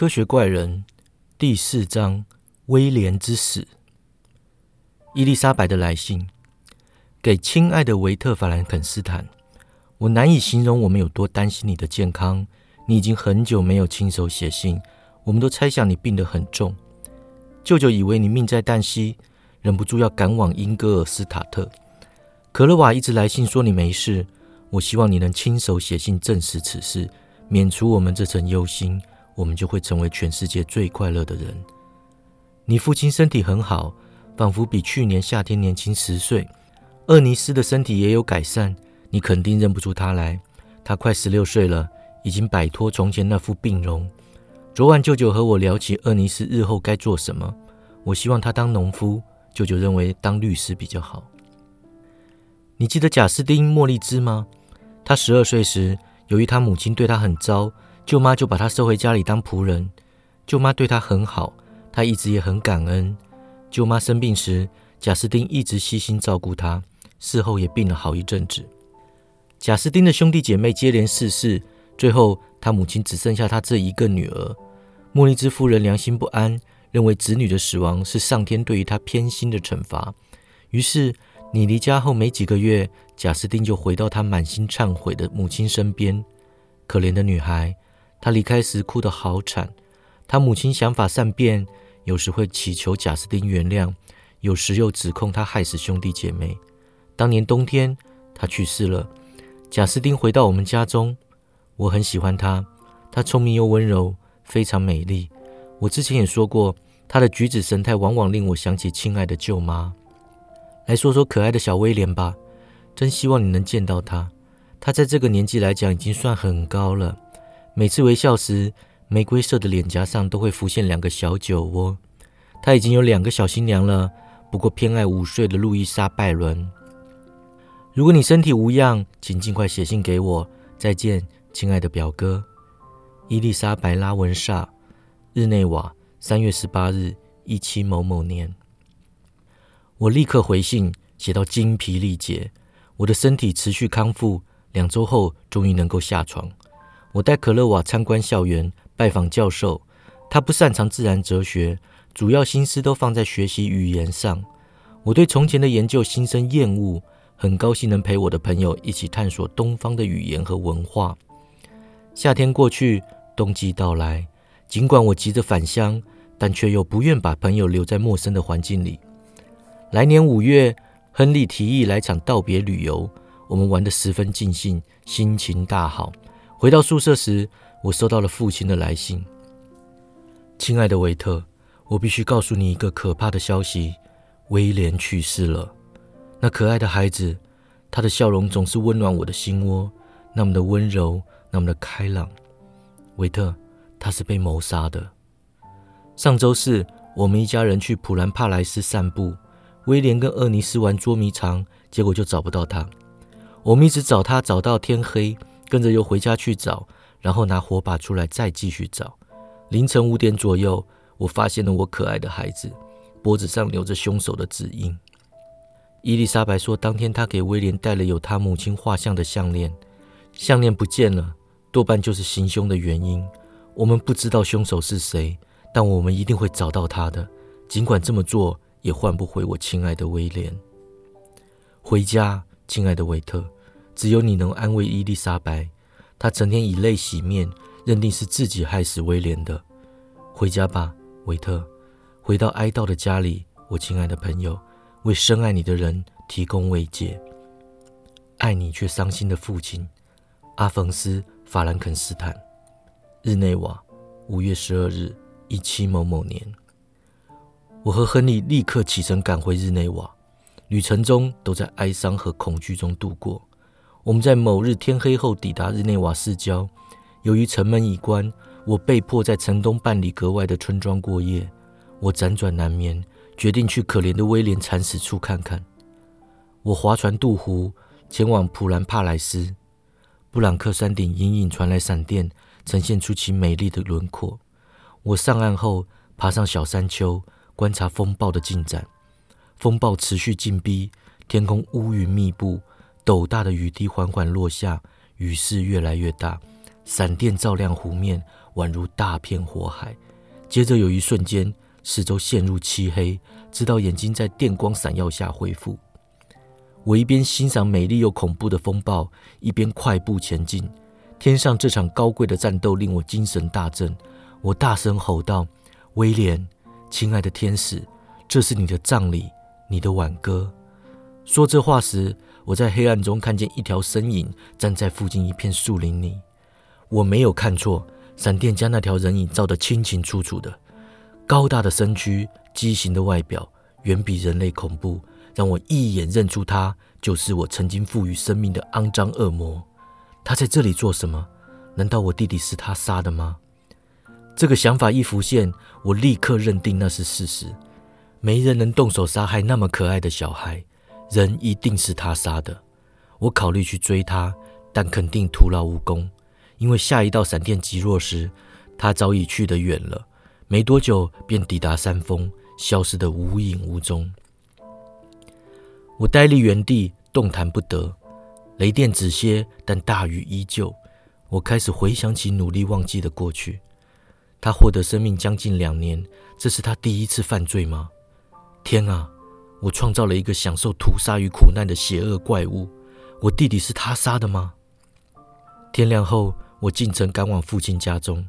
科学怪人第四章：威廉之死。伊丽莎白的来信给亲爱的维特·法兰肯斯坦。我难以形容我们有多担心你的健康。你已经很久没有亲手写信，我们都猜想你病得很重。舅舅以为你命在旦夕，忍不住要赶往英格尔斯塔特。可勒瓦一直来信说你没事。我希望你能亲手写信证实此事，免除我们这层忧心。我们就会成为全世界最快乐的人。你父亲身体很好，仿佛比去年夏天年轻十岁。厄尼斯的身体也有改善，你肯定认不出他来。他快十六岁了，已经摆脱从前那副病容。昨晚舅舅和我聊起厄尼斯日后该做什么。我希望他当农夫，舅舅认为当律师比较好。你记得贾斯汀·莫利兹吗？他十二岁时，由于他母亲对他很糟。舅妈就把他收回家里当仆人。舅妈对他很好，他一直也很感恩。舅妈生病时，贾斯汀一直悉心照顾他。事后也病了好一阵子。贾斯汀的兄弟姐妹接连逝世，最后他母亲只剩下他这一个女儿。莫莉兹夫人良心不安，认为子女的死亡是上天对于他偏心的惩罚。于是，你离家后没几个月，贾斯汀就回到他满心忏悔的母亲身边。可怜的女孩。他离开时哭得好惨，他母亲想法善变，有时会祈求贾斯汀原谅，有时又指控他害死兄弟姐妹。当年冬天，他去世了。贾斯汀回到我们家中，我很喜欢他，他聪明又温柔，非常美丽。我之前也说过，他的举止神态往往令我想起亲爱的舅妈。来说说可爱的小威廉吧，真希望你能见到他。他在这个年纪来讲，已经算很高了。每次微笑时，玫瑰色的脸颊上都会浮现两个小酒窝。他已经有两个小新娘了，不过偏爱五岁的路易莎·拜伦。如果你身体无恙，请尽快写信给我。再见，亲爱的表哥，伊丽莎白·拉文萨，日内瓦，三月十八日，一七某某年。我立刻回信，写到精疲力竭。我的身体持续康复，两周后终于能够下床。我带可乐瓦参观校园，拜访教授。他不擅长自然哲学，主要心思都放在学习语言上。我对从前的研究心生厌恶，很高兴能陪我的朋友一起探索东方的语言和文化。夏天过去，冬季到来。尽管我急着返乡，但却又不愿把朋友留在陌生的环境里。来年五月，亨利提议来场道别旅游，我们玩得十分尽兴，心情大好。回到宿舍时，我收到了父亲的来信。亲爱的维特，我必须告诉你一个可怕的消息：威廉去世了。那可爱的孩子，他的笑容总是温暖我的心窝，那么的温柔，那么的开朗。维特，他是被谋杀的。上周四，我们一家人去普兰帕莱斯散步，威廉跟厄尼斯玩捉迷藏，结果就找不到他。我们一直找他，找到天黑。跟着又回家去找，然后拿火把出来再继续找。凌晨五点左右，我发现了我可爱的孩子，脖子上留着凶手的指印。伊丽莎白说，当天她给威廉戴了有他母亲画像的项链，项链不见了，多半就是行凶的原因。我们不知道凶手是谁，但我们一定会找到他的，尽管这么做也换不回我亲爱的威廉。回家，亲爱的维特。只有你能安慰伊丽莎白，她成天以泪洗面，认定是自己害死威廉的。回家吧，维特，回到哀悼的家里，我亲爱的朋友，为深爱你的人提供慰藉。爱你却伤心的父亲，阿冯斯·法兰肯斯坦，日内瓦，五月十二日，一七某某年。我和亨利立刻启程赶回日内瓦，旅程中都在哀伤和恐惧中度过。我们在某日天黑后抵达日内瓦市郊。由于城门已关，我被迫在城东半里格外的村庄过夜。我辗转难眠，决定去可怜的威廉惨死处看看。我划船渡湖，前往普兰帕莱斯。布朗克山顶隐隐传来闪电，呈现出其美丽的轮廓。我上岸后，爬上小山丘，观察风暴的进展。风暴持续进逼，天空乌云密布。斗大的雨滴缓缓落下，雨势越来越大，闪电照亮湖面，宛如大片火海。接着有一瞬间，四周陷入漆黑，直到眼睛在电光闪耀下恢复。我一边欣赏美丽又恐怖的风暴，一边快步前进。天上这场高贵的战斗令我精神大振。我大声吼道：“威廉，亲爱的天使，这是你的葬礼，你的挽歌。”说这话时，我在黑暗中看见一条身影站在附近一片树林里。我没有看错，闪电将那条人影照得清清楚楚的。高大的身躯，畸形的外表，远比人类恐怖。让我一眼认出他，就是我曾经赋予生命的肮脏恶魔。他在这里做什么？难道我弟弟是他杀的吗？这个想法一浮现，我立刻认定那是事实。没人能动手杀害那么可爱的小孩，人一定是他杀的。我考虑去追他，但肯定徒劳无功，因为下一道闪电击落时，他早已去得远了。没多久便抵达山峰，消失得无影无踪。我呆立原地，动弹不得。雷电止歇，但大雨依旧。我开始回想起努力忘记的过去。他获得生命将近两年，这是他第一次犯罪吗？天啊！我创造了一个享受屠杀与苦难的邪恶怪物。我弟弟是他杀的吗？天亮后，我进城赶往父亲家中。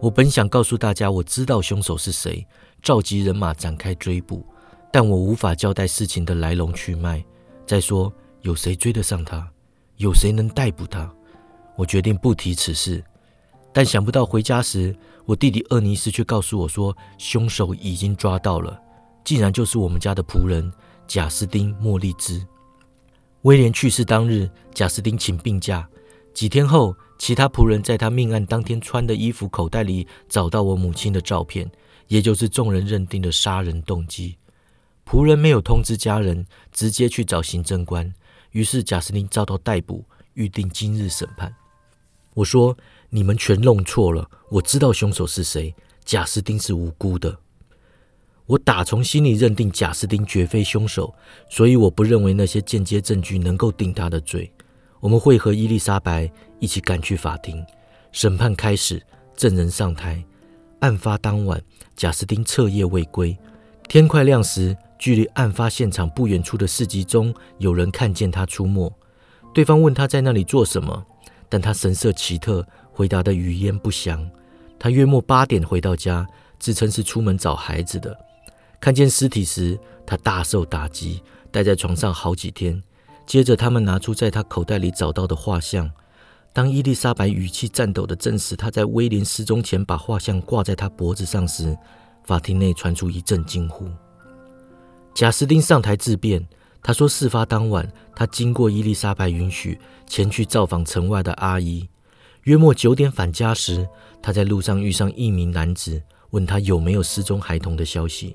我本想告诉大家我知道凶手是谁，召集人马展开追捕。但我无法交代事情的来龙去脉。再说，有谁追得上他？有谁能逮捕他？我决定不提此事。但想不到回家时，我弟弟厄尼斯却告诉我说，凶手已经抓到了，竟然就是我们家的仆人贾斯汀·莫利兹。威廉去世当日，贾斯汀请病假。几天后，其他仆人在他命案当天穿的衣服口袋里找到我母亲的照片，也就是众人认定的杀人动机。仆人没有通知家人，直接去找行政官。于是贾斯汀遭到逮捕，预定今日审判。我说：“你们全弄错了，我知道凶手是谁，贾斯汀是无辜的。我打从心里认定贾斯汀绝非凶手，所以我不认为那些间接证据能够定他的罪。”我们会和伊丽莎白一起赶去法庭。审判开始，证人上台。案发当晚，贾斯汀彻夜未归。天快亮时。距离案发现场不远处的市集中，有人看见他出没。对方问他在那里做什么，但他神色奇特，回答的语焉不详。他约莫八点回到家，自称是出门找孩子的。看见尸体时，他大受打击，待在床上好几天。接着，他们拿出在他口袋里找到的画像。当伊丽莎白语气颤抖地证实他在威廉失踪前把画像挂在他脖子上时，法庭内传出一阵惊呼。贾斯汀上台自辩，他说：“事发当晚，他经过伊丽莎白允许，前去造访城外的阿姨。约莫九点返家时，他在路上遇上一名男子，问他有没有失踪孩童的消息。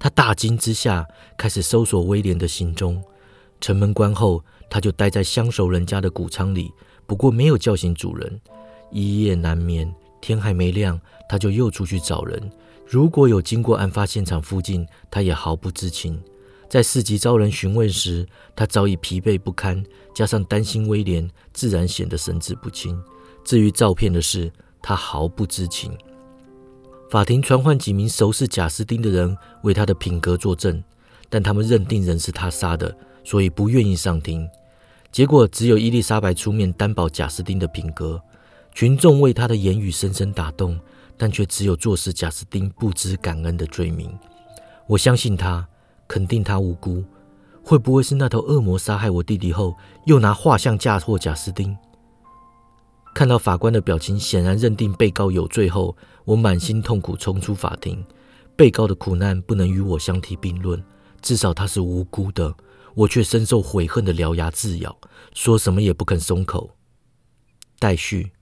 他大惊之下，开始搜索威廉的行踪。城门关后，他就待在相熟人家的谷仓里，不过没有叫醒主人。一夜难眠，天还没亮，他就又出去找人。”如果有经过案发现场附近，他也毫不知情。在市集遭人询问时，他早已疲惫不堪，加上担心威廉，自然显得神志不清。至于照片的事，他毫不知情。法庭传唤几名熟识贾斯汀的人为他的品格作证，但他们认定人是他杀的，所以不愿意上庭。结果只有伊丽莎白出面担保贾斯汀的品格，群众为他的言语深深打动。但却只有坐视贾斯汀不知感恩的罪名。我相信他，肯定他无辜。会不会是那头恶魔杀害我弟弟后，又拿画像嫁祸贾斯汀？看到法官的表情，显然认定被告有罪后，我满心痛苦，冲出法庭。被告的苦难不能与我相提并论，至少他是无辜的，我却深受悔恨的獠牙自咬，说什么也不肯松口。待续。